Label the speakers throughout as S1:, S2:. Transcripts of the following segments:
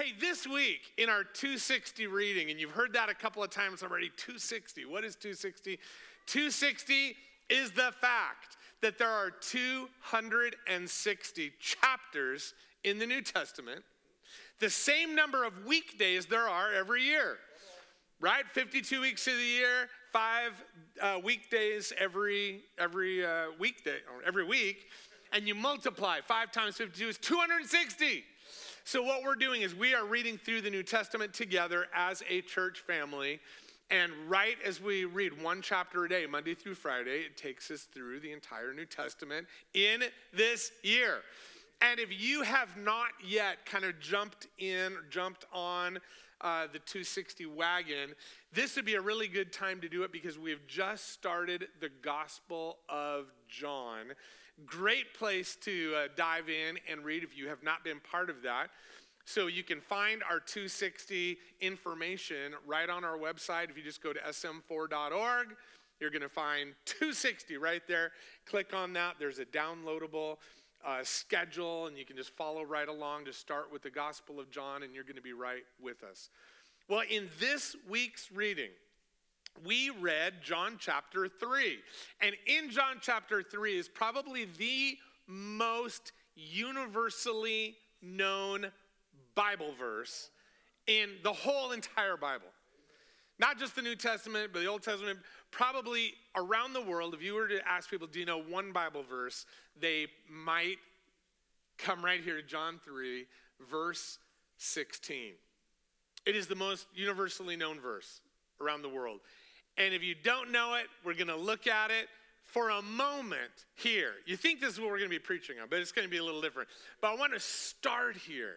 S1: Hey, this week in our 260 reading, and you've heard that a couple of times already 260. What is 260? 260 is the fact that there are 260 chapters in the New Testament, the same number of weekdays there are every year, right? 52 weeks of the year, five uh, weekdays every every uh, weekday or every week, and you multiply five times 52 is 260. So what we're doing is we are reading through the New Testament together as a church family. And right as we read one chapter a day, Monday through Friday, it takes us through the entire New Testament in this year. And if you have not yet kind of jumped in, jumped on uh, the 260 wagon, this would be a really good time to do it because we have just started the Gospel of John. Great place to uh, dive in and read if you have not been part of that. So you can find our 260 information right on our website. If you just go to sm4.org, you're going to find 260 right there. Click on that. There's a downloadable uh, schedule, and you can just follow right along to start with the Gospel of John, and you're going to be right with us. Well, in this week's reading, we read John chapter 3. And in John chapter 3 is probably the most universally known Bible verse in the whole entire Bible. Not just the New Testament, but the Old Testament. Probably around the world, if you were to ask people, do you know one Bible verse? They might come right here to John 3, verse 16. It is the most universally known verse around the world. And if you don't know it, we're going to look at it for a moment here. You think this is what we're going to be preaching on, but it's going to be a little different. But I want to start here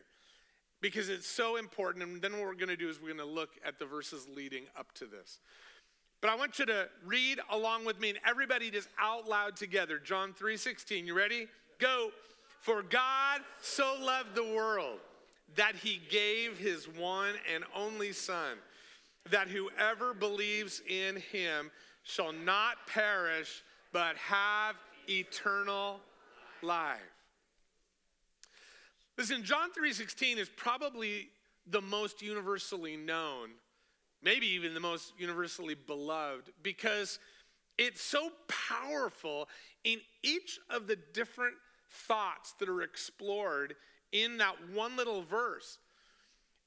S1: because it's so important. And then what we're going to do is we're going to look at the verses leading up to this. But I want you to read along with me and everybody just out loud together. John 3:16. You ready? Go. For God so loved the world that he gave his one and only son that whoever believes in him shall not perish but have eternal life. Listen, John 3:16 is probably the most universally known, maybe even the most universally beloved because it's so powerful in each of the different thoughts that are explored in that one little verse.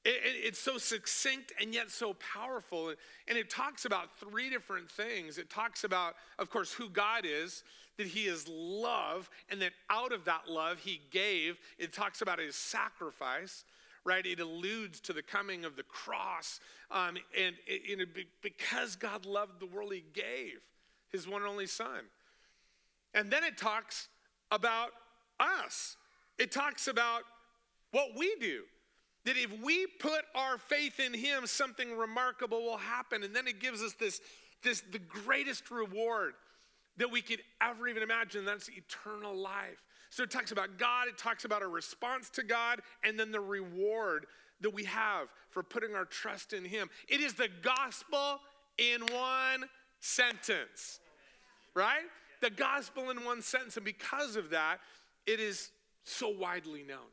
S1: It, it, it's so succinct and yet so powerful. And it talks about three different things. It talks about, of course, who God is, that He is love, and that out of that love He gave. It talks about His sacrifice, right? It alludes to the coming of the cross. Um, and it, because God loved the world, He gave His one and only Son. And then it talks about us, it talks about what we do that if we put our faith in him something remarkable will happen. And then it gives us this this the greatest reward that we could ever even imagine that's eternal life. So it talks about god it talks about our response to god and then the reward that we have for putting our trust in him. It is the gospel in one sentence right? The gospel in one sentence and because of that it is so widely known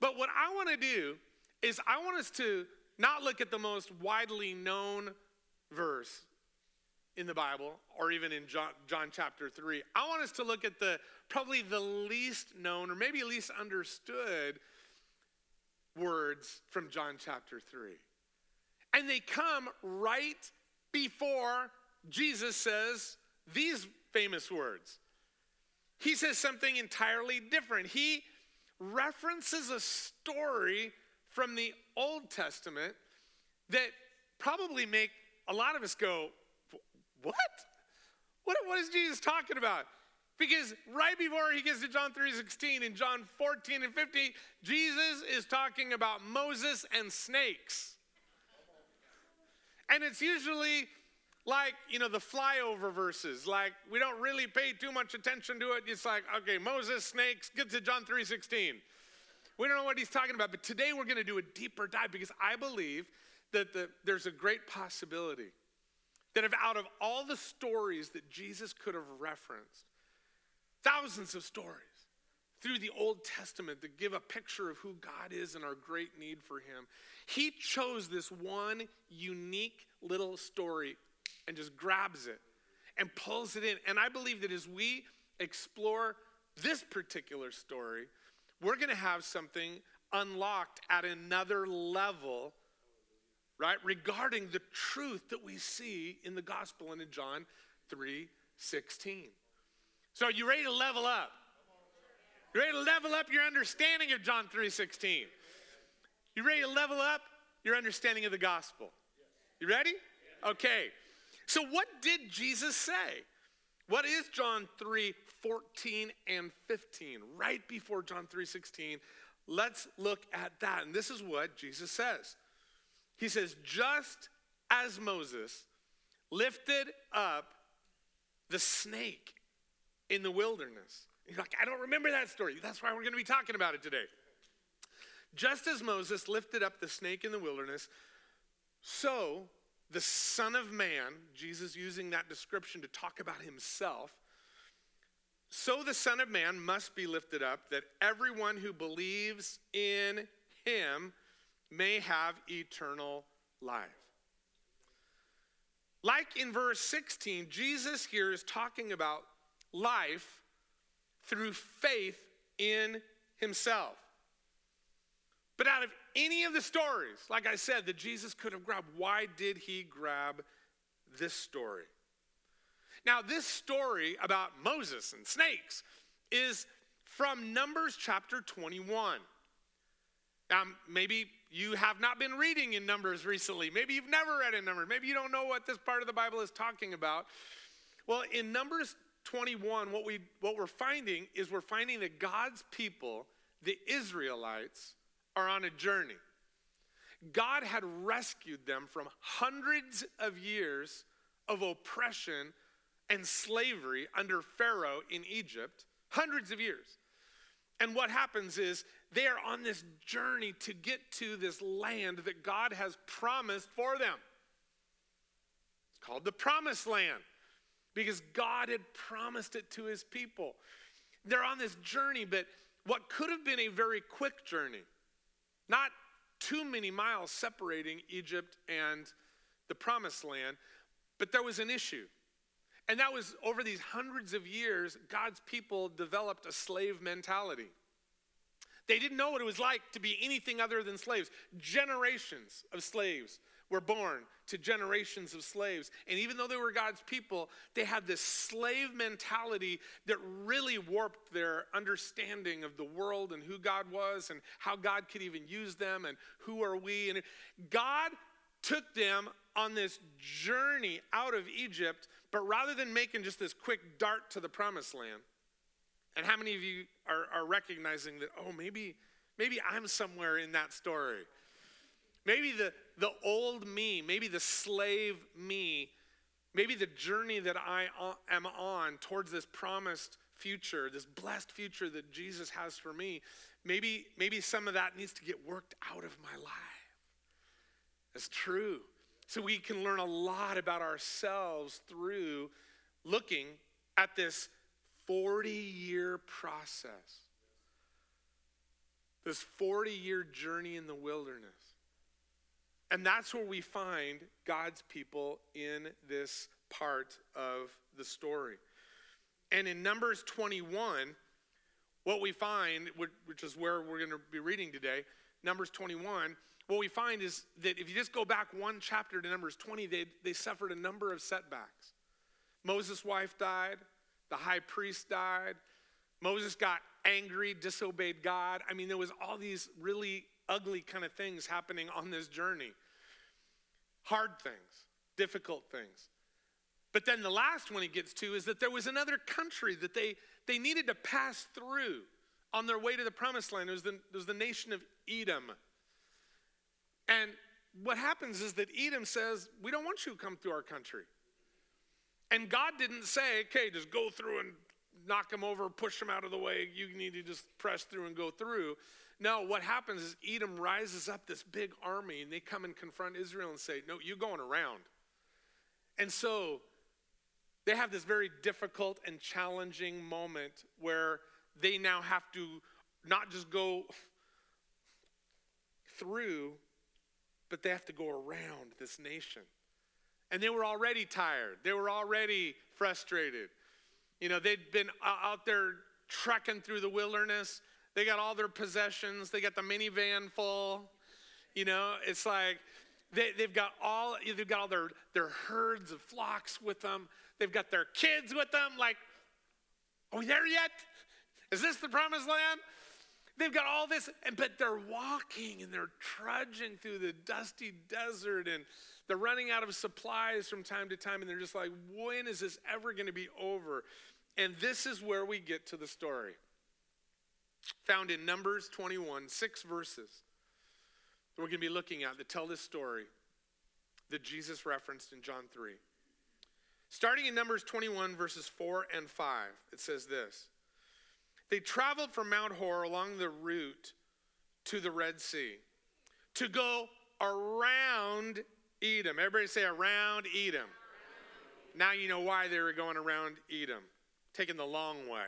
S1: but what I want to do is I want us to not look at the most widely known verse in the Bible or even in John, John, chapter 3. I want us to look at the probably the least known or maybe least understood words from John chapter 3. And they come right before Jesus says these famous words. He says something entirely different. He references a story from the Old Testament that probably make a lot of us go, What? What, what is Jesus talking about? Because right before he gets to John 3:16 and John 14 and 50, Jesus is talking about Moses and snakes. And it's usually like, you know, the flyover verses. Like we don't really pay too much attention to it. It's like, okay, Moses, snakes, get to John 3:16. We don't know what he's talking about, but today we're going to do a deeper dive because I believe that the, there's a great possibility that if out of all the stories that Jesus could have referenced, thousands of stories, through the Old Testament that give a picture of who God is and our great need for Him. He chose this one unique little story and just grabs it and pulls it in. And I believe that as we explore this particular story, we're going to have something unlocked at another level, right, regarding the truth that we see in the gospel and in John 3 16. So, are you ready to level up? You ready to level up your understanding of John 3 16? You ready to level up your understanding of the gospel? You ready? Okay. So, what did Jesus say? What is John 3 14 and 15? Right before John 3 16. Let's look at that. And this is what Jesus says He says, Just as Moses lifted up the snake in the wilderness. You're like, I don't remember that story. That's why we're going to be talking about it today. Just as Moses lifted up the snake in the wilderness, so the Son of Man, Jesus using that description to talk about himself, so the Son of Man must be lifted up that everyone who believes in him may have eternal life. Like in verse 16, Jesus here is talking about life through faith in himself. But out of any of the stories, like I said, that Jesus could have grabbed, why did he grab this story? Now, this story about Moses and snakes is from Numbers chapter 21. Now, maybe you have not been reading in Numbers recently. Maybe you've never read in Numbers. Maybe you don't know what this part of the Bible is talking about. Well, in Numbers 21, what, we, what we're finding is we're finding that God's people, the Israelites, are on a journey. God had rescued them from hundreds of years of oppression and slavery under Pharaoh in Egypt, hundreds of years. And what happens is they are on this journey to get to this land that God has promised for them. It's called the Promised Land because God had promised it to his people. They're on this journey, but what could have been a very quick journey, not too many miles separating Egypt and the promised land, but there was an issue. And that was over these hundreds of years, God's people developed a slave mentality. They didn't know what it was like to be anything other than slaves. Generations of slaves were born to generations of slaves. And even though they were God's people, they had this slave mentality that really warped their understanding of the world and who God was and how God could even use them and who are we. And God took them on this journey out of Egypt, but rather than making just this quick dart to the promised land, and how many of you are, are recognizing that, oh, maybe, maybe I'm somewhere in that story? Maybe the, the old me, maybe the slave me, maybe the journey that I am on towards this promised future, this blessed future that Jesus has for me, maybe, maybe some of that needs to get worked out of my life. That's true. So we can learn a lot about ourselves through looking at this 40 year process, this 40 year journey in the wilderness. And that's where we find God's people in this part of the story. And in Numbers 21, what we find, which is where we're going to be reading today, Numbers 21, what we find is that if you just go back one chapter to Numbers 20, they, they suffered a number of setbacks. Moses' wife died, the high priest died, Moses got angry, disobeyed God. I mean, there was all these really ugly kind of things happening on this journey. Hard things, difficult things. But then the last one he gets to is that there was another country that they, they needed to pass through on their way to the promised land. It was the, it was the nation of Edom. And what happens is that Edom says, We don't want you to come through our country. And God didn't say, Okay, just go through and knock them over, push them out of the way. You need to just press through and go through. No, what happens is Edom rises up this big army and they come and confront Israel and say, No, you're going around. And so they have this very difficult and challenging moment where they now have to not just go through, but they have to go around this nation. And they were already tired, they were already frustrated. You know, they'd been out there trekking through the wilderness. They got all their possessions, they got the minivan full. You know, it's like they, have got all they've got all their, their herds of flocks with them. They've got their kids with them. Like, are we there yet? Is this the promised land? They've got all this, and but they're walking and they're trudging through the dusty desert and they're running out of supplies from time to time. And they're just like, when is this ever going to be over? And this is where we get to the story. Found in Numbers 21, six verses that we're going to be looking at that tell this story that Jesus referenced in John 3. Starting in Numbers 21, verses 4 and 5, it says this They traveled from Mount Hor along the route to the Red Sea to go around Edom. Everybody say around Edom. Now you know why they were going around Edom, taking the long way.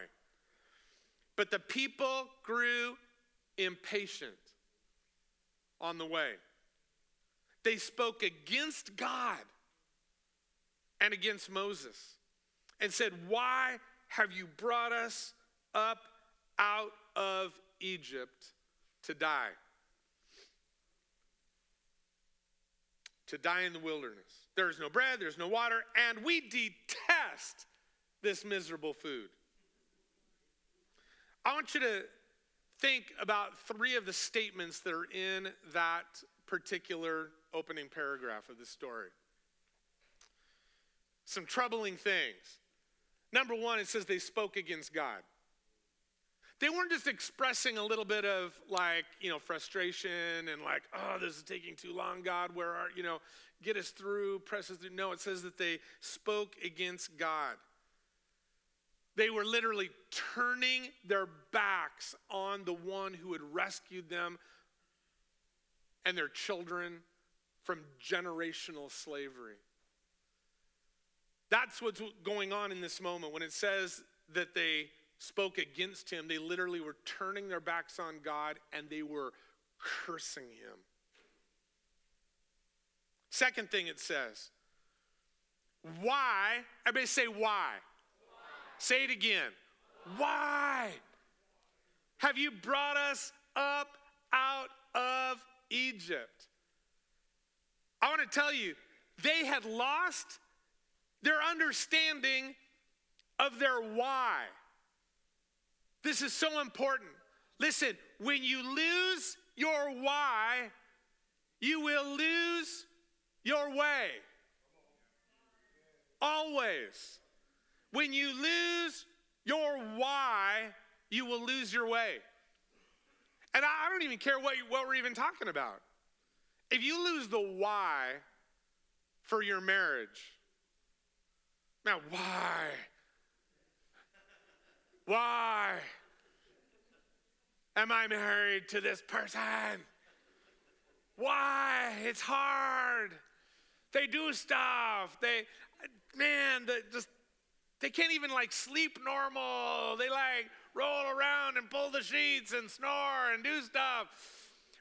S1: But the people grew impatient on the way. They spoke against God and against Moses and said, Why have you brought us up out of Egypt to die? To die in the wilderness. There's no bread, there's no water, and we detest this miserable food. I want you to think about three of the statements that are in that particular opening paragraph of the story some troubling things. Number one, it says they spoke against God. They weren't just expressing a little bit of like, you know, frustration and like, oh, this is taking too long, God, where are, you know, get us through, press us through. No, it says that they spoke against God. They were literally turning their backs on the one who had rescued them and their children from generational slavery. That's what's going on in this moment. When it says that they spoke against him, they literally were turning their backs on God and they were cursing him. Second thing it says, why? Everybody say why. Say it again. Why? Have you brought us up out of Egypt? I want to tell you, they had lost their understanding of their why. This is so important. Listen, when you lose your why, you will lose your way. Always. When you lose your why, you will lose your way. And I don't even care what, what we're even talking about. If you lose the why for your marriage, now, why? Why am I married to this person? Why? It's hard. They do stuff. They, man, the, just they can't even like sleep normal. They like roll around and pull the sheets and snore and do stuff.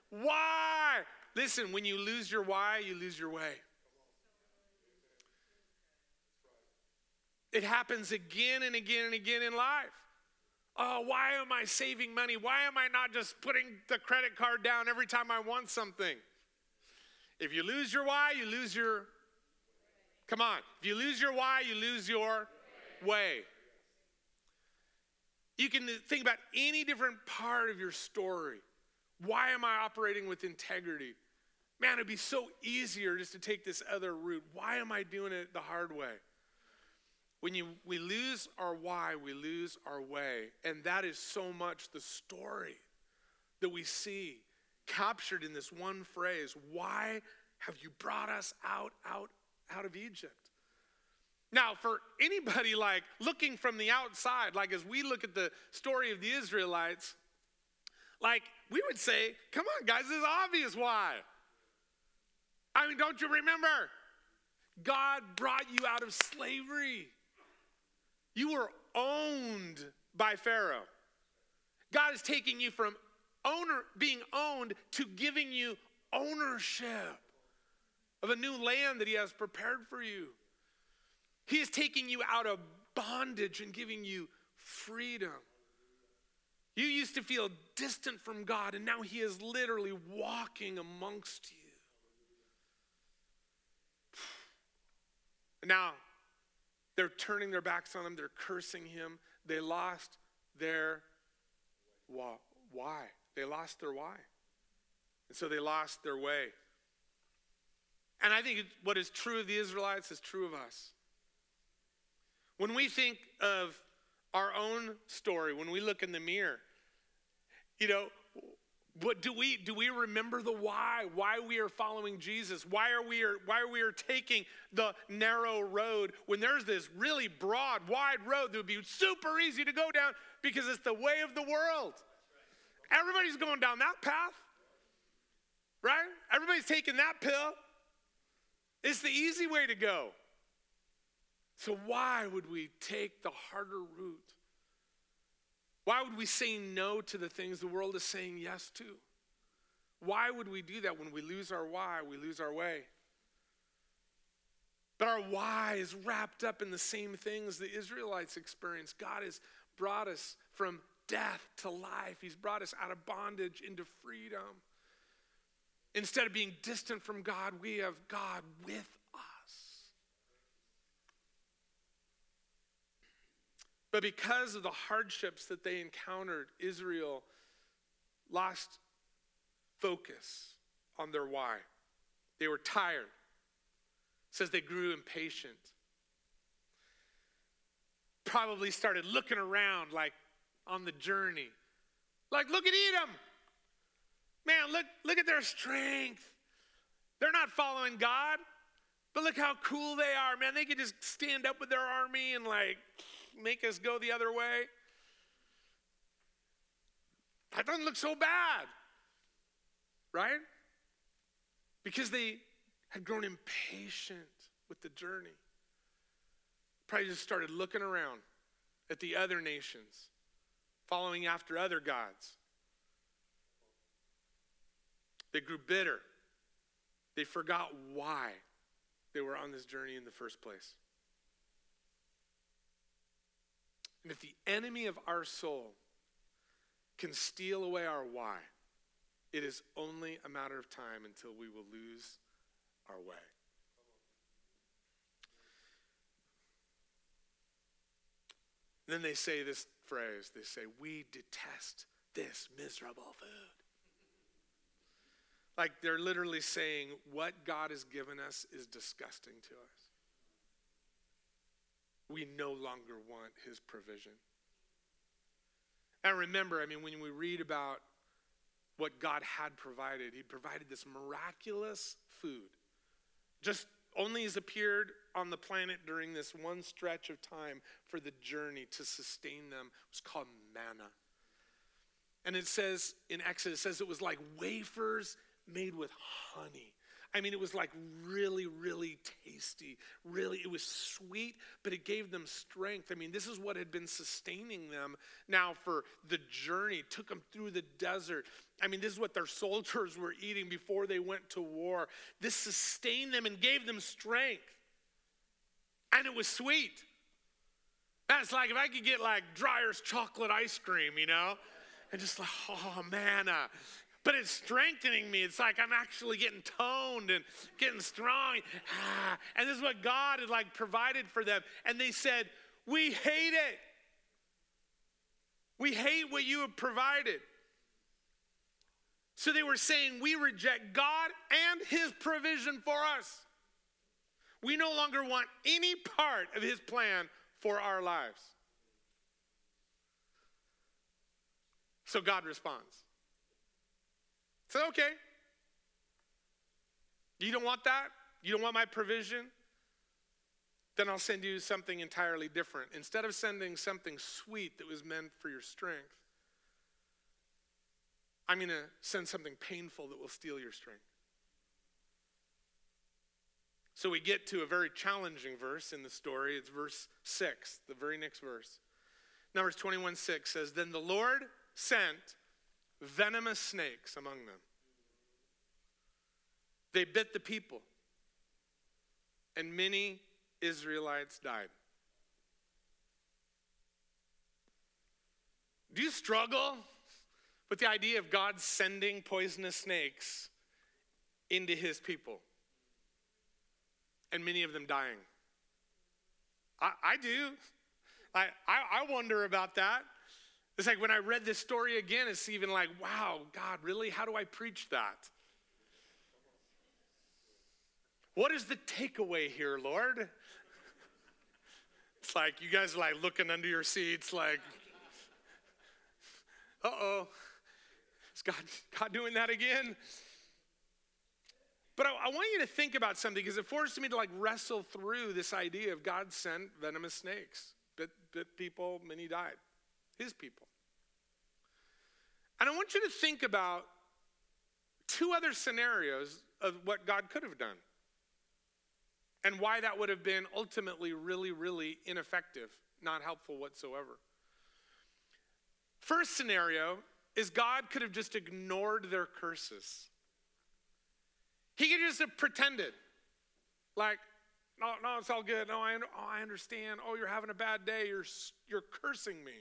S1: Why? Listen, when you lose your why, you lose your way. It happens again and again and again in life. Oh, why am I saving money? Why am I not just putting the credit card down every time I want something? If you lose your why, you lose your. Come on. If you lose your why, you lose your way. You can think about any different part of your story. Why am I operating with integrity? Man, it'd be so easier just to take this other route. Why am I doing it the hard way? When you, we lose our why, we lose our way. And that is so much the story that we see captured in this one phrase Why have you brought us out, out, out of Egypt? Now, for anybody like looking from the outside, like as we look at the story of the Israelites, like we would say, come on, guys, is obvious why. I mean, don't you remember? God brought you out of slavery. You were owned by Pharaoh. God is taking you from owner being owned to giving you ownership of a new land that he has prepared for you. He is taking you out of bondage and giving you freedom. You used to feel distant from God, and now He is literally walking amongst you. Now, they're turning their backs on Him, they're cursing Him. They lost their why. They lost their why. And so they lost their way. And I think what is true of the Israelites is true of us. When we think of our own story, when we look in the mirror, you know, what do we do we remember the why? Why we are following jesus? Why are we are, why are we are taking the narrow road when there's this really broad wide road that would be super easy to go down because it's the way of the world? Everybody's going down that path right? Everybody's taking that pill. It's the easy way to go so why would we take the harder route why would we say no to the things the world is saying yes to? Why would we do that when we lose our why, we lose our way? But our why is wrapped up in the same things the Israelites experienced. God has brought us from death to life, He's brought us out of bondage into freedom. Instead of being distant from God, we have God with But because of the hardships that they encountered, Israel lost focus on their why. They were tired. It says they grew impatient. Probably started looking around like on the journey. Like, look at Edom. Man, look, look at their strength. They're not following God, but look how cool they are, man. They could just stand up with their army and like make us go the other way? That doesn't look so bad, right? Because they had grown impatient with the journey. Probably just started looking around at the other nations, following after other gods. They grew bitter. They forgot why they were on this journey in the first place. And if the enemy of our soul can steal away our why, it is only a matter of time until we will lose our way. Then they say this phrase they say, We detest this miserable food. Like they're literally saying, What God has given us is disgusting to us we no longer want his provision. And remember, I mean, when we read about what God had provided, he provided this miraculous food. Just only has appeared on the planet during this one stretch of time for the journey to sustain them. It was called manna. And it says in Exodus, it says it was like wafers made with honey. I mean, it was like really, really tasty. Really, it was sweet, but it gave them strength. I mean, this is what had been sustaining them now for the journey, took them through the desert. I mean, this is what their soldiers were eating before they went to war. This sustained them and gave them strength. And it was sweet. That's like if I could get like Dreyer's chocolate ice cream, you know? And just like, oh, manna uh, but it's strengthening me. It's like I'm actually getting toned and getting strong. Ah, and this is what God had like provided for them. And they said, We hate it. We hate what you have provided. So they were saying, We reject God and His provision for us. We no longer want any part of His plan for our lives. So God responds. Said, okay. You don't want that? You don't want my provision? Then I'll send you something entirely different. Instead of sending something sweet that was meant for your strength, I'm going to send something painful that will steal your strength. So we get to a very challenging verse in the story. It's verse 6, the very next verse. Numbers 21 6 says, Then the Lord sent venomous snakes among them. They bit the people, and many Israelites died. Do you struggle with the idea of God sending poisonous snakes into his people? And many of them dying. I, I do. I, I, I wonder about that. It's like when I read this story again, it's even like, wow, God, really? How do I preach that? What is the takeaway here, Lord? It's like you guys are like looking under your seats, like, uh oh, is God, God doing that again? But I, I, want you to think about something because it forced me to like wrestle through this idea of God sent venomous snakes, bit, bit people, many died, his people. And I want you to think about two other scenarios of what God could have done and why that would have been ultimately really, really ineffective, not helpful whatsoever. First scenario is God could have just ignored their curses. He could just have pretended, like, no, no, it's all good. No, I, oh, I understand. Oh, you're having a bad day. You're, you're cursing me.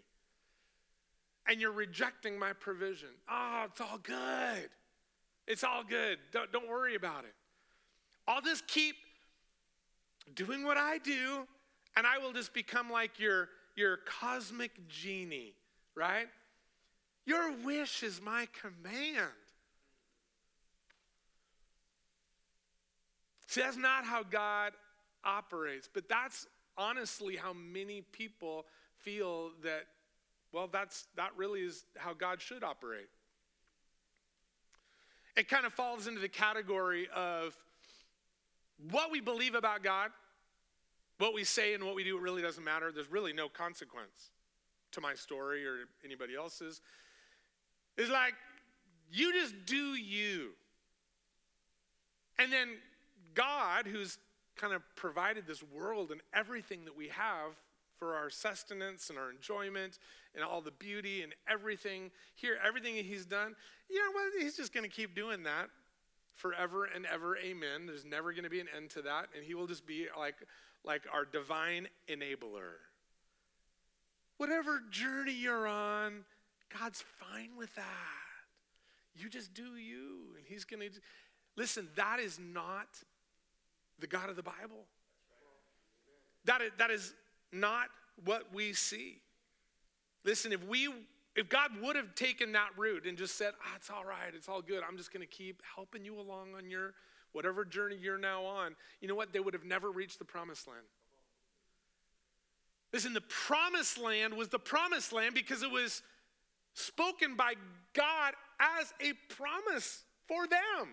S1: And you're rejecting my provision. Oh, it's all good. It's all good. Don't, don't worry about it. I'll just keep doing what I do, and I will just become like your, your cosmic genie, right? Your wish is my command. See, that's not how God operates, but that's honestly how many people feel that, well, that's that really is how God should operate. It kind of falls into the category of what we believe about God, what we say and what we do, it really doesn't matter. There's really no consequence to my story or anybody else's. It's like, you just do you. And then God, who's kind of provided this world and everything that we have for our sustenance and our enjoyment and all the beauty and everything here, everything He's done, you know what? He's just going to keep doing that forever and ever. Amen. There's never going to be an end to that. And He will just be like, like our divine enabler. Whatever journey you're on, God's fine with that. You just do you. And He's going to. Listen, that is not the God of the Bible. That is, that is not what we see. Listen, if we if God would have taken that route and just said, ah, it's all right, it's all good, I'm just gonna keep helping you along on your whatever journey you're now on, you know what? They would have never reached the promised land. Listen, the promised land was the promised land because it was spoken by God as a promise for them.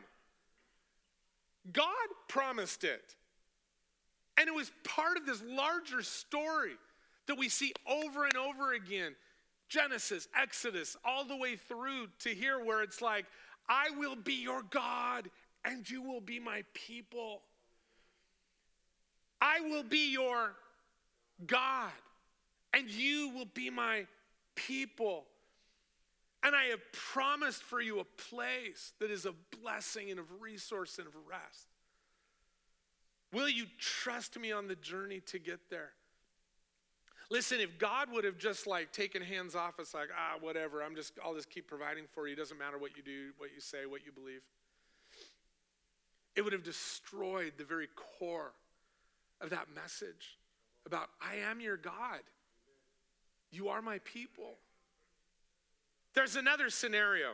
S1: God promised it. And it was part of this larger story that we see over and over again Genesis, Exodus, all the way through to here, where it's like, I will be your God and you will be my people. I will be your God and you will be my people. And I have promised for you a place that is of blessing and of resource and of rest. Will you trust me on the journey to get there? Listen, if God would have just like taken hands off, it's like, ah, whatever, I'm just, I'll just keep providing for you. It doesn't matter what you do, what you say, what you believe. It would have destroyed the very core of that message about, I am your God. You are my people. There's another scenario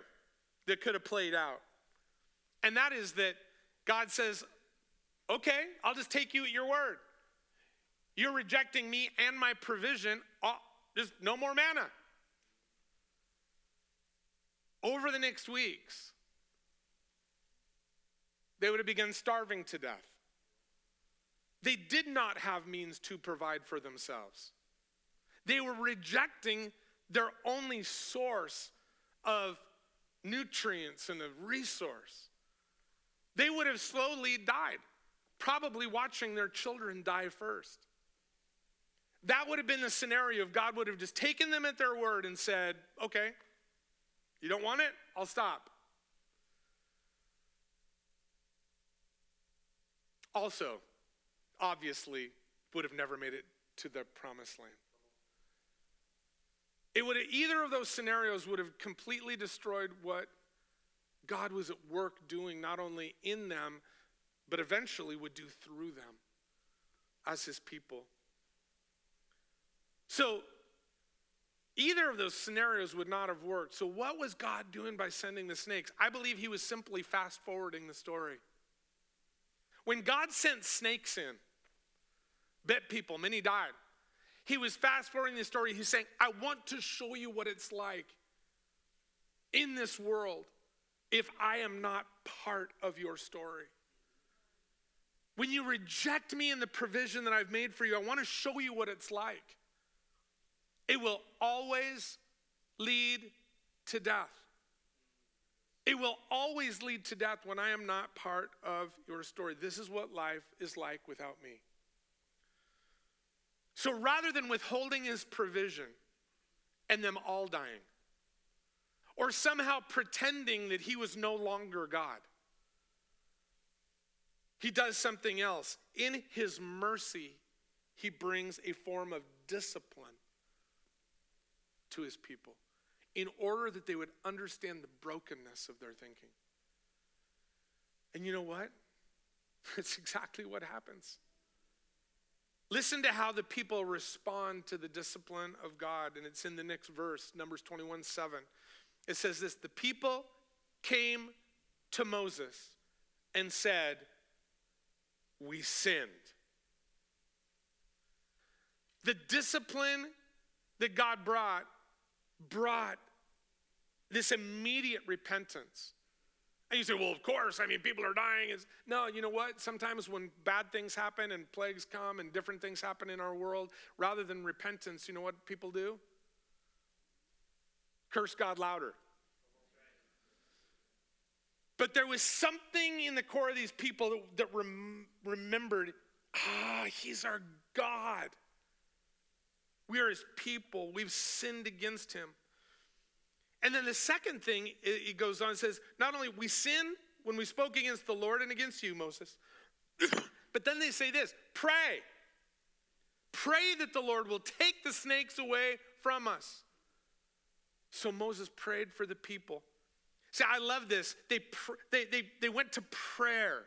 S1: that could have played out, and that is that God says, Okay, I'll just take you at your word. You're rejecting me and my provision. Oh, just no more manna. Over the next weeks, they would have begun starving to death. They did not have means to provide for themselves. They were rejecting their only source of nutrients and of resource. They would have slowly died, probably watching their children die first. That would have been the scenario if God would have just taken them at their word and said, okay, You don't want it? I'll stop. Also, obviously, would have never made it to the promised land. It would have, either of those scenarios would have completely destroyed what God was at work doing, not only in them, but eventually would do through them as his people. So, either of those scenarios would not have worked. So, what was God doing by sending the snakes? I believe he was simply fast forwarding the story. When God sent snakes in, bit people, many died. He was fast forwarding the story. He's saying, I want to show you what it's like in this world if I am not part of your story. When you reject me and the provision that I've made for you, I want to show you what it's like. It will always lead to death. It will always lead to death when I am not part of your story. This is what life is like without me. So rather than withholding his provision and them all dying, or somehow pretending that he was no longer God, he does something else. In his mercy, he brings a form of discipline to his people in order that they would understand the brokenness of their thinking. And you know what? That's exactly what happens. Listen to how the people respond to the discipline of God, and it's in the next verse, Numbers 21 7. It says this The people came to Moses and said, we sinned. The discipline that God brought brought this immediate repentance. And you say, well, of course, I mean, people are dying. Is No, you know what? Sometimes when bad things happen and plagues come and different things happen in our world, rather than repentance, you know what people do? Curse God louder. But there was something in the core of these people that, that rem- remembered ah, he's our God. We are his people. We've sinned against him. And then the second thing, it, goes on and says, not only we sin when we spoke against the Lord and against you, Moses, but then they say this pray. Pray that the Lord will take the snakes away from us. So Moses prayed for the people. See, I love this. They, pr- they, they, they went to prayer.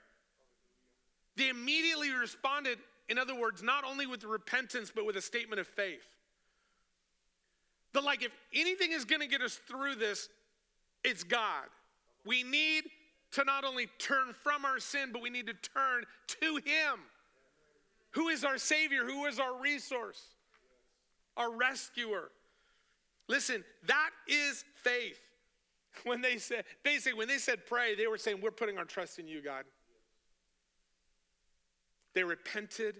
S1: They immediately responded, in other words, not only with repentance, but with a statement of faith. But, like, if anything is going to get us through this, it's God. We need to not only turn from our sin, but we need to turn to Him, who is our Savior, who is our resource, our rescuer. Listen, that is faith. When they said, basically, when they said pray, they were saying, We're putting our trust in you, God. They repented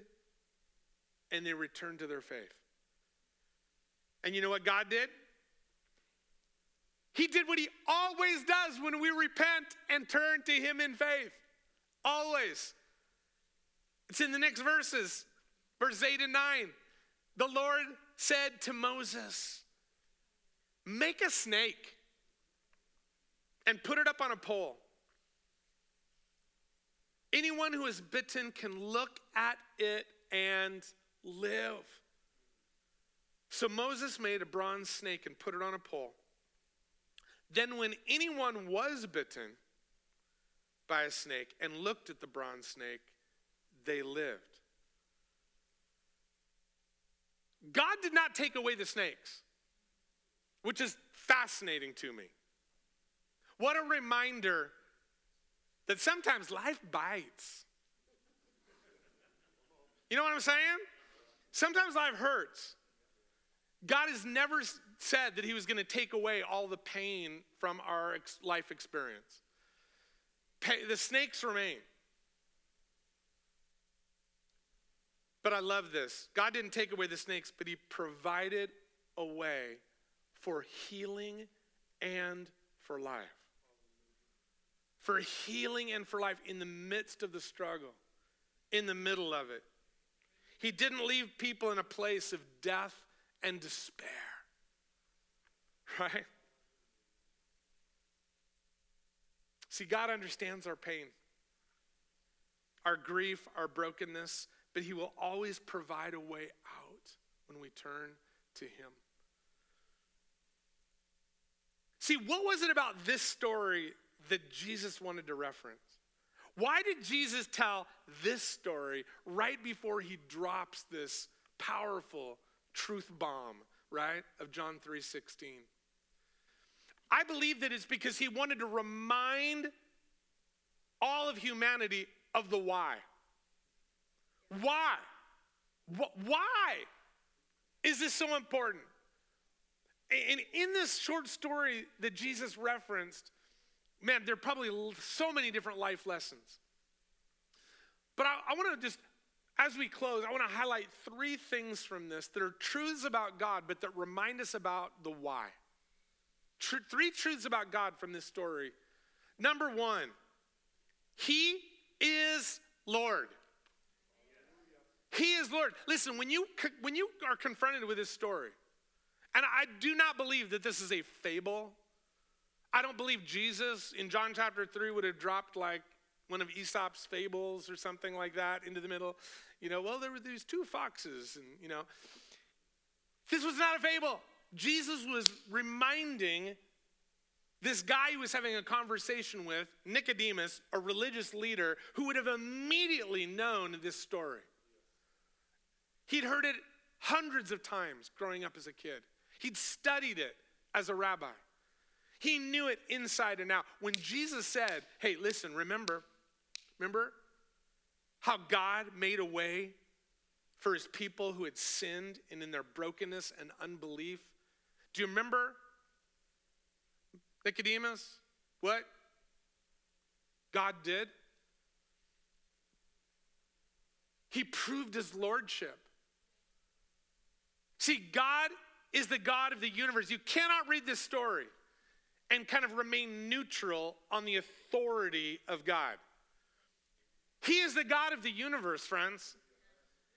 S1: and they returned to their faith. And you know what God did? He did what he always does when we repent and turn to him in faith. Always. It's in the next verses, verse 8 and 9. The Lord said to Moses, Make a snake and put it up on a pole. Anyone who is bitten can look at it and live. So Moses made a bronze snake and put it on a pole. Then, when anyone was bitten by a snake and looked at the bronze snake, they lived. God did not take away the snakes, which is fascinating to me. What a reminder that sometimes life bites. You know what I'm saying? Sometimes life hurts. God has never said that He was going to take away all the pain from our life experience. The snakes remain. But I love this. God didn't take away the snakes, but He provided a way for healing and for life for healing and for life in the midst of the struggle, in the middle of it. He didn't leave people in a place of death and despair, right? See, God understands our pain, our grief, our brokenness, but He will always provide a way out when we turn to Him. See, what was it about this story that Jesus wanted to reference? Why did Jesus tell this story right before he drops this powerful truth bomb, right, of John 3:16? I believe that it's because he wanted to remind all of humanity of the why. Why? Why is this so important? And in this short story that Jesus referenced, man, there are probably so many different life lessons. But I, I want to just, as we close, I want to highlight three things from this that are truths about God, but that remind us about the why. Tr- three truths about God from this story. Number one, He is Lord. He is Lord. Listen, when you, when you are confronted with this story, and I do not believe that this is a fable. I don't believe Jesus in John chapter 3 would have dropped like one of Aesop's fables or something like that into the middle. You know, well, there were these two foxes, and, you know. This was not a fable. Jesus was reminding this guy he was having a conversation with, Nicodemus, a religious leader, who would have immediately known this story. He'd heard it hundreds of times growing up as a kid. He'd studied it as a rabbi. He knew it inside and out. When Jesus said, Hey, listen, remember, remember how God made a way for his people who had sinned and in their brokenness and unbelief? Do you remember Nicodemus? What God did? He proved his lordship. See, God is the God of the universe. You cannot read this story and kind of remain neutral on the authority of God. He is the God of the universe, friends.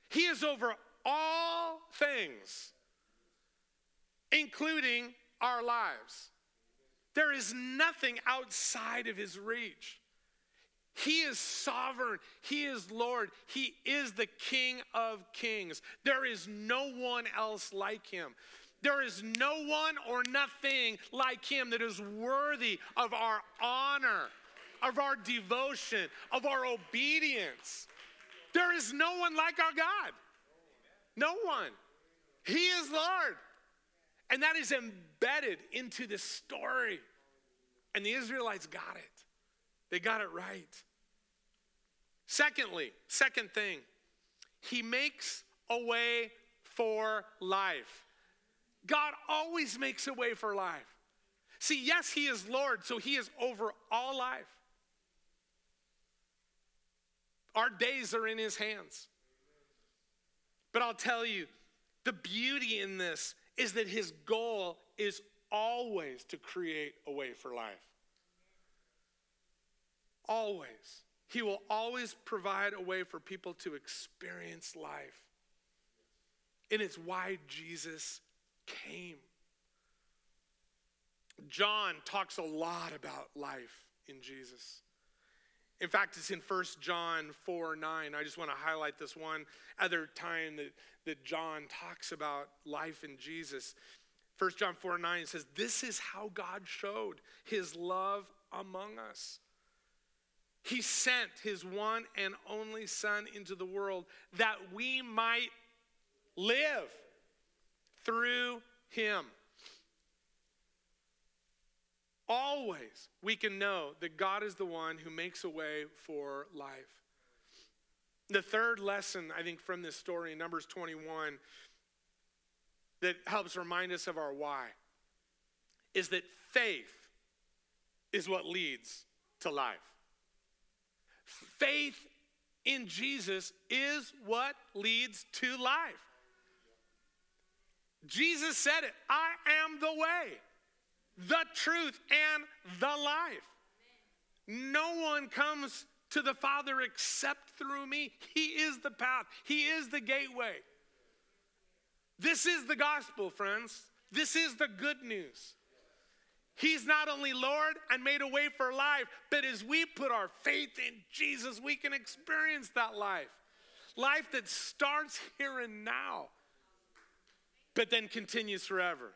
S1: He is over all things, including our lives. There is nothing outside of his reach. He is sovereign. He is Lord. He is the King of kings. There is no one else like him. There is no one or nothing like him that is worthy of our honor, of our devotion, of our obedience. There is no one like our God. No one. He is Lord. And that is embedded into the story. And the Israelites got it. They got it right. Secondly, second thing, he makes a way for life. God always makes a way for life. See, yes, He is Lord, so He is over all life. Our days are in His hands. But I'll tell you, the beauty in this is that His goal is always to create a way for life. Always. He will always provide a way for people to experience life. And it's why Jesus came. John talks a lot about life in Jesus. In fact, it's in 1 John 4 9. I just want to highlight this one other time that, that John talks about life in Jesus. 1 John 4 9 says, This is how God showed his love among us. He sent his one and only Son into the world that we might live through him. Always we can know that God is the one who makes a way for life. The third lesson, I think, from this story in Numbers 21 that helps remind us of our why is that faith is what leads to life. Faith in Jesus is what leads to life. Jesus said it I am the way, the truth, and the life. No one comes to the Father except through me. He is the path, He is the gateway. This is the gospel, friends. This is the good news. He's not only Lord and made a way for life, but as we put our faith in Jesus, we can experience that life. Life that starts here and now, but then continues forever.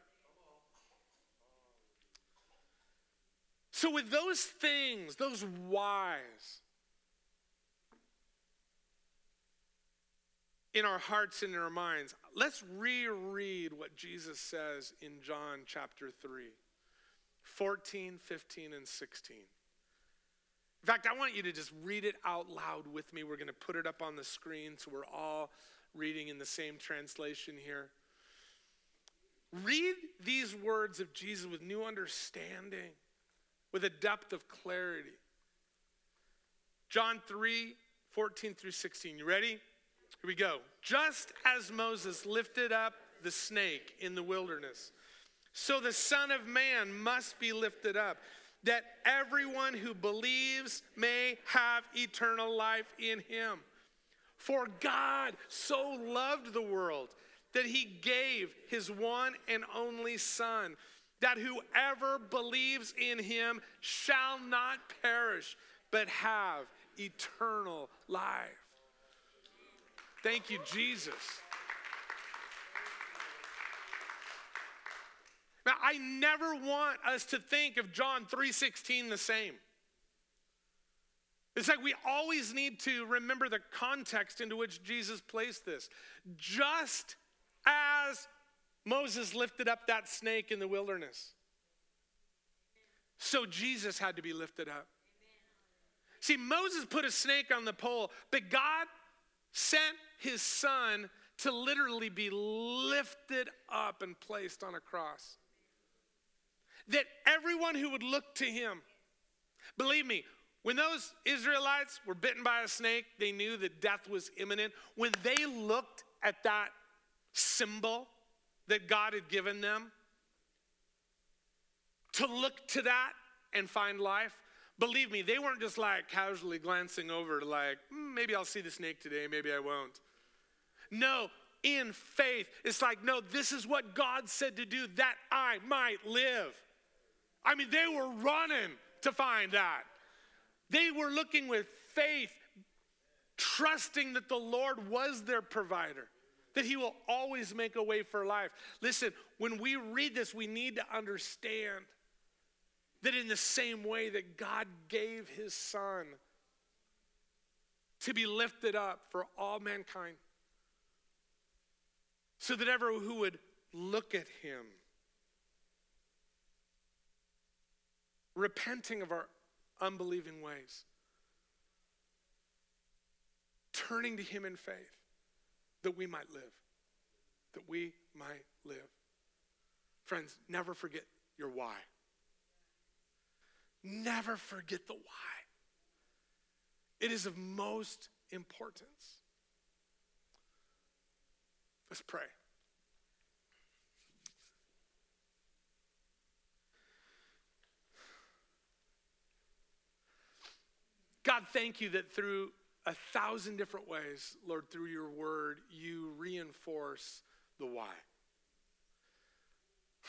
S1: So, with those things, those whys in our hearts and in our minds, let's reread what Jesus says in John chapter 3 14, 15, and 16. In fact, I want you to just read it out loud with me. We're going to put it up on the screen so we're all reading in the same translation here. Read these words of Jesus with new understanding, with a depth of clarity. John 3 14 through 16. You ready? Here we go. Just as Moses lifted up the snake in the wilderness, so the Son of Man must be lifted up, that everyone who believes may have eternal life in him. For God so loved the world that he gave his one and only Son, that whoever believes in him shall not perish, but have eternal life. Thank you, Jesus. Now, I never want us to think of John 3:16 the same. It's like we always need to remember the context into which Jesus placed this. Just as Moses lifted up that snake in the wilderness, so Jesus had to be lifted up. See, Moses put a snake on the pole, but God sent his son to literally be lifted up and placed on a cross. That everyone who would look to him, believe me, when those Israelites were bitten by a snake, they knew that death was imminent. When they looked at that symbol that God had given them, to look to that and find life, believe me, they weren't just like casually glancing over, like, mm, maybe I'll see the snake today, maybe I won't. No, in faith, it's like, no, this is what God said to do that I might live. I mean, they were running to find that. They were looking with faith, trusting that the Lord was their provider, that He will always make a way for life. Listen, when we read this, we need to understand that in the same way that God gave His Son to be lifted up for all mankind, so that everyone who would look at Him repenting of our unbelieving ways, turning to Him in faith that we might live. That we might live. Friends, never forget your why. Never forget the why. It is of most importance. Let's pray. God, thank you that through a thousand different ways, Lord, through your word, you reinforce the why.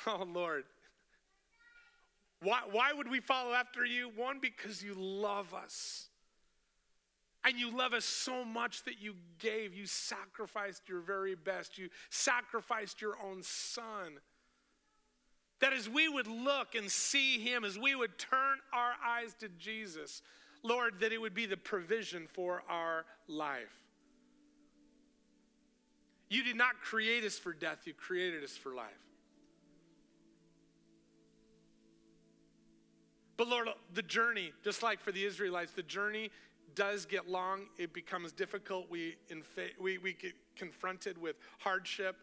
S1: Oh, Lord. Why, why would we follow after you? One, because you love us. And you love us so much that you gave, you sacrificed your very best, you sacrificed your own son. That as we would look and see him, as we would turn our eyes to Jesus, Lord, that it would be the provision for our life. You did not create us for death, you created us for life. But Lord, the journey, just like for the Israelites, the journey does get long. It becomes difficult. We, we, we get confronted with hardship.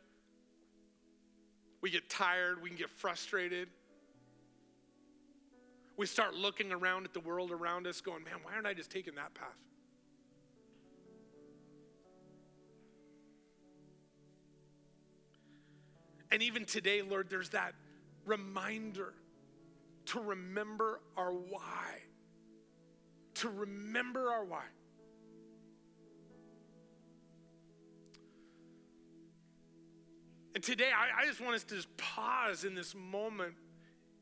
S1: We get tired. We can get frustrated. We start looking around at the world around us, going, man, why aren't I just taking that path? And even today, Lord, there's that reminder to remember our why. To remember our why. And today, I, I just want us to just pause in this moment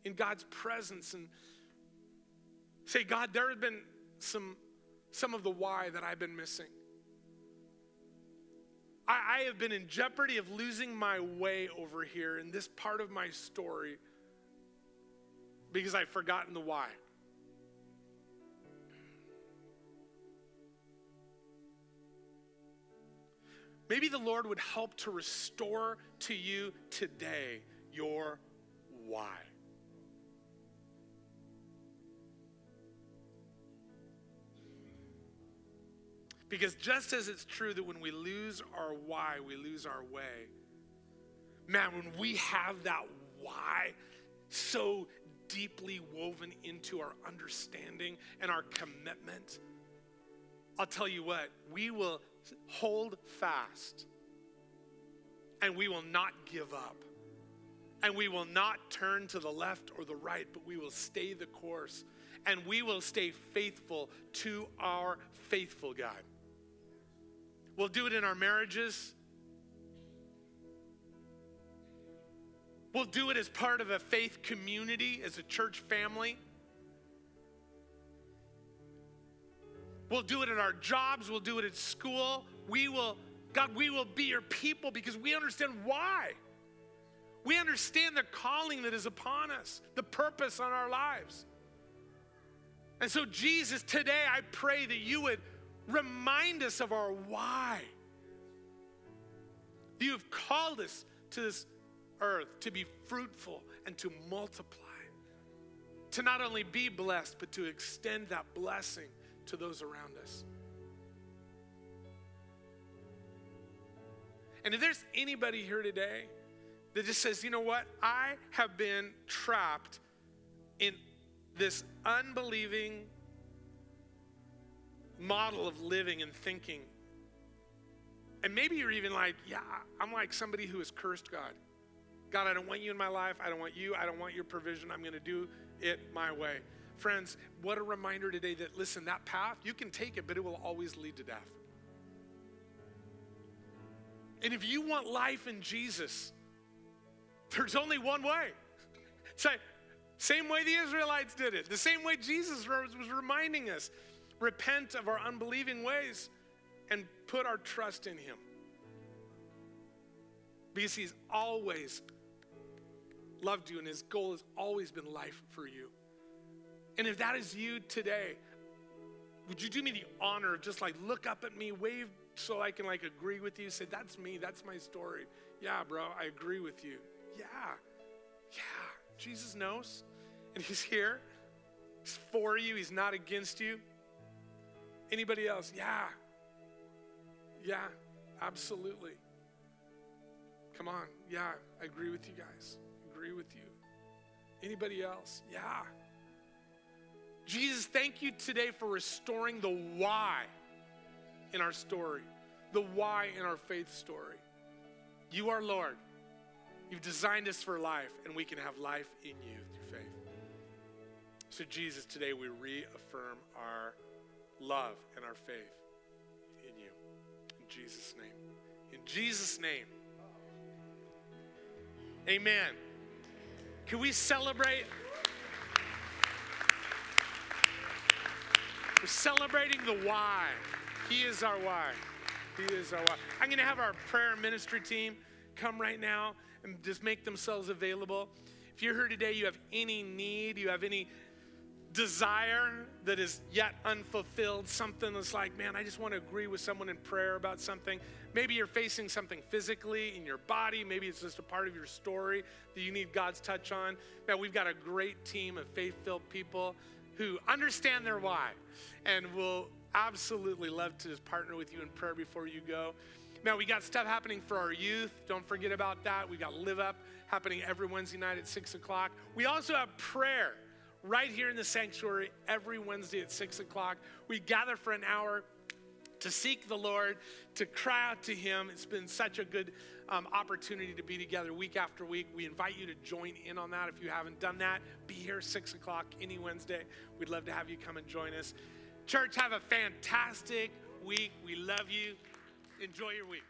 S1: in God's presence and say, God, there have been some, some of the why that I've been missing. I, I have been in jeopardy of losing my way over here in this part of my story because I've forgotten the why. Maybe the Lord would help to restore to you today your why. Because just as it's true that when we lose our why, we lose our way, man, when we have that why so deeply woven into our understanding and our commitment, I'll tell you what, we will hold fast and we will not give up. And we will not turn to the left or the right, but we will stay the course and we will stay faithful to our faithful God. We'll do it in our marriages. We'll do it as part of a faith community, as a church family. We'll do it at our jobs. We'll do it at school. We will, God, we will be your people because we understand why. We understand the calling that is upon us, the purpose on our lives. And so, Jesus, today I pray that you would remind us of our why. You have called us to this earth to be fruitful and to multiply, to not only be blessed, but to extend that blessing to those around us. And if there's anybody here today that just says, you know what, I have been trapped in this unbelieving model of living and thinking. And maybe you're even like, yeah, I'm like somebody who has cursed God. God, I don't want you in my life. I don't want you. I don't want your provision. I'm going to do it my way. Friends, what a reminder today that, listen, that path, you can take it, but it will always lead to death. And if you want life in Jesus, there's only one way. Say, same way the Israelites did it, the same way Jesus was reminding us repent of our unbelieving ways and put our trust in Him. Because He's always loved you and His goal has always been life for you. And if that is you today, would you do me the honor of just like look up at me, wave so I can like agree with you, say, that's me, that's my story. Yeah, bro, I agree with you. Yeah, yeah, Jesus knows, and He's here. He's for you, He's not against you. Anybody else? Yeah. Yeah, absolutely. Come on. Yeah, I agree with you guys. Agree with you. Anybody else? Yeah. Jesus, thank you today for restoring the why in our story, the why in our faith story. You are Lord. You've designed us for life, and we can have life in you through faith. So, Jesus, today we reaffirm our love and our faith in you. In Jesus' name. In Jesus' name. Amen. Can we celebrate? We're celebrating the why. He is our why. He is our why. I'm going to have our prayer ministry team come right now and just make themselves available. If you're here today, you have any need, you have any desire that is yet unfulfilled, something that's like, man, I just want to agree with someone in prayer about something. Maybe you're facing something physically in your body. Maybe it's just a part of your story that you need God's touch on. Now, we've got a great team of faith filled people who understand their why and will absolutely love to just partner with you in prayer before you go. Now, we got stuff happening for our youth. Don't forget about that. We got Live Up happening every Wednesday night at 6 o'clock. We also have prayer right here in the sanctuary every Wednesday at 6 o'clock. We gather for an hour to seek the Lord, to cry out to Him. It's been such a good um, opportunity to be together week after week. We invite you to join in on that if you haven't done that. Be here 6 o'clock any Wednesday. We'd love to have you come and join us. Church, have a fantastic week. We love you. Enjoy your week.